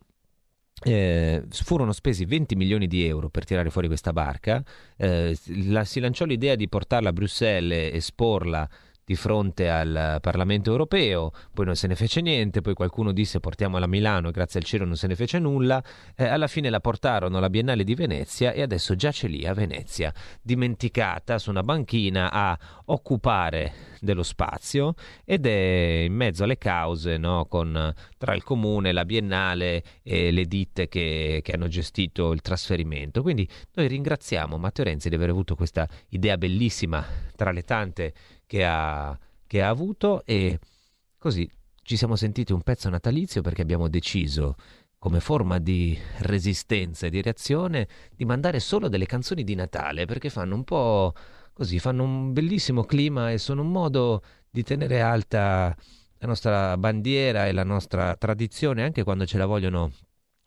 [SPEAKER 1] eh, furono spesi 20 milioni di euro per tirare fuori questa barca, eh, la, si lanciò l'idea di portarla a Bruxelles e esporla di fronte al Parlamento europeo, poi non se ne fece niente, poi qualcuno disse portiamola a Milano e grazie al cielo non se ne fece nulla, eh, alla fine la portarono alla Biennale di Venezia e adesso giace lì a Venezia, dimenticata su una banchina a occupare dello spazio ed è in mezzo alle cause no, con, tra il comune, la Biennale e le ditte che, che hanno gestito il trasferimento. Quindi noi ringraziamo Matteo Renzi di aver avuto questa idea bellissima tra le tante che ha, che ha avuto e così ci siamo sentiti un pezzo natalizio perché abbiamo deciso come forma di resistenza e di reazione di mandare solo delle canzoni di Natale perché fanno un po' così, fanno un bellissimo clima e sono un modo di tenere alta la nostra bandiera e la nostra tradizione anche quando ce la vogliono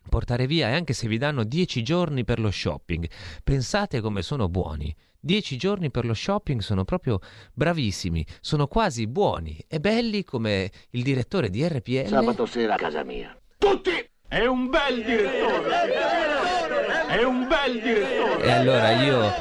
[SPEAKER 1] portare via e anche se vi danno dieci giorni per lo shopping. Pensate come sono buoni. Dieci giorni per lo shopping sono proprio bravissimi, sono quasi buoni e belli come il direttore di RPL.
[SPEAKER 16] Sabato sera a casa mia.
[SPEAKER 2] Tutti! È un bel direttore! È un bel direttore!
[SPEAKER 1] E allora io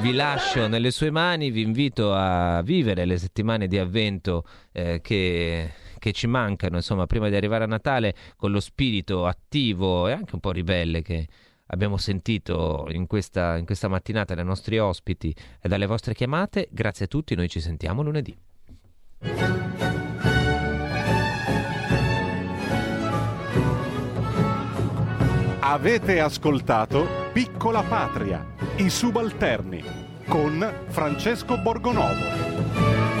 [SPEAKER 1] vi lascio nelle sue mani, vi invito a vivere le settimane di avvento eh, che, che ci mancano, insomma, prima di arrivare a Natale, con lo spirito attivo e anche un po' ribelle che abbiamo sentito in questa, in questa mattinata dai nostri ospiti e dalle vostre chiamate. Grazie a tutti, noi ci sentiamo lunedì.
[SPEAKER 14] Avete ascoltato Piccola Patria, i subalterni, con Francesco Borgonovo.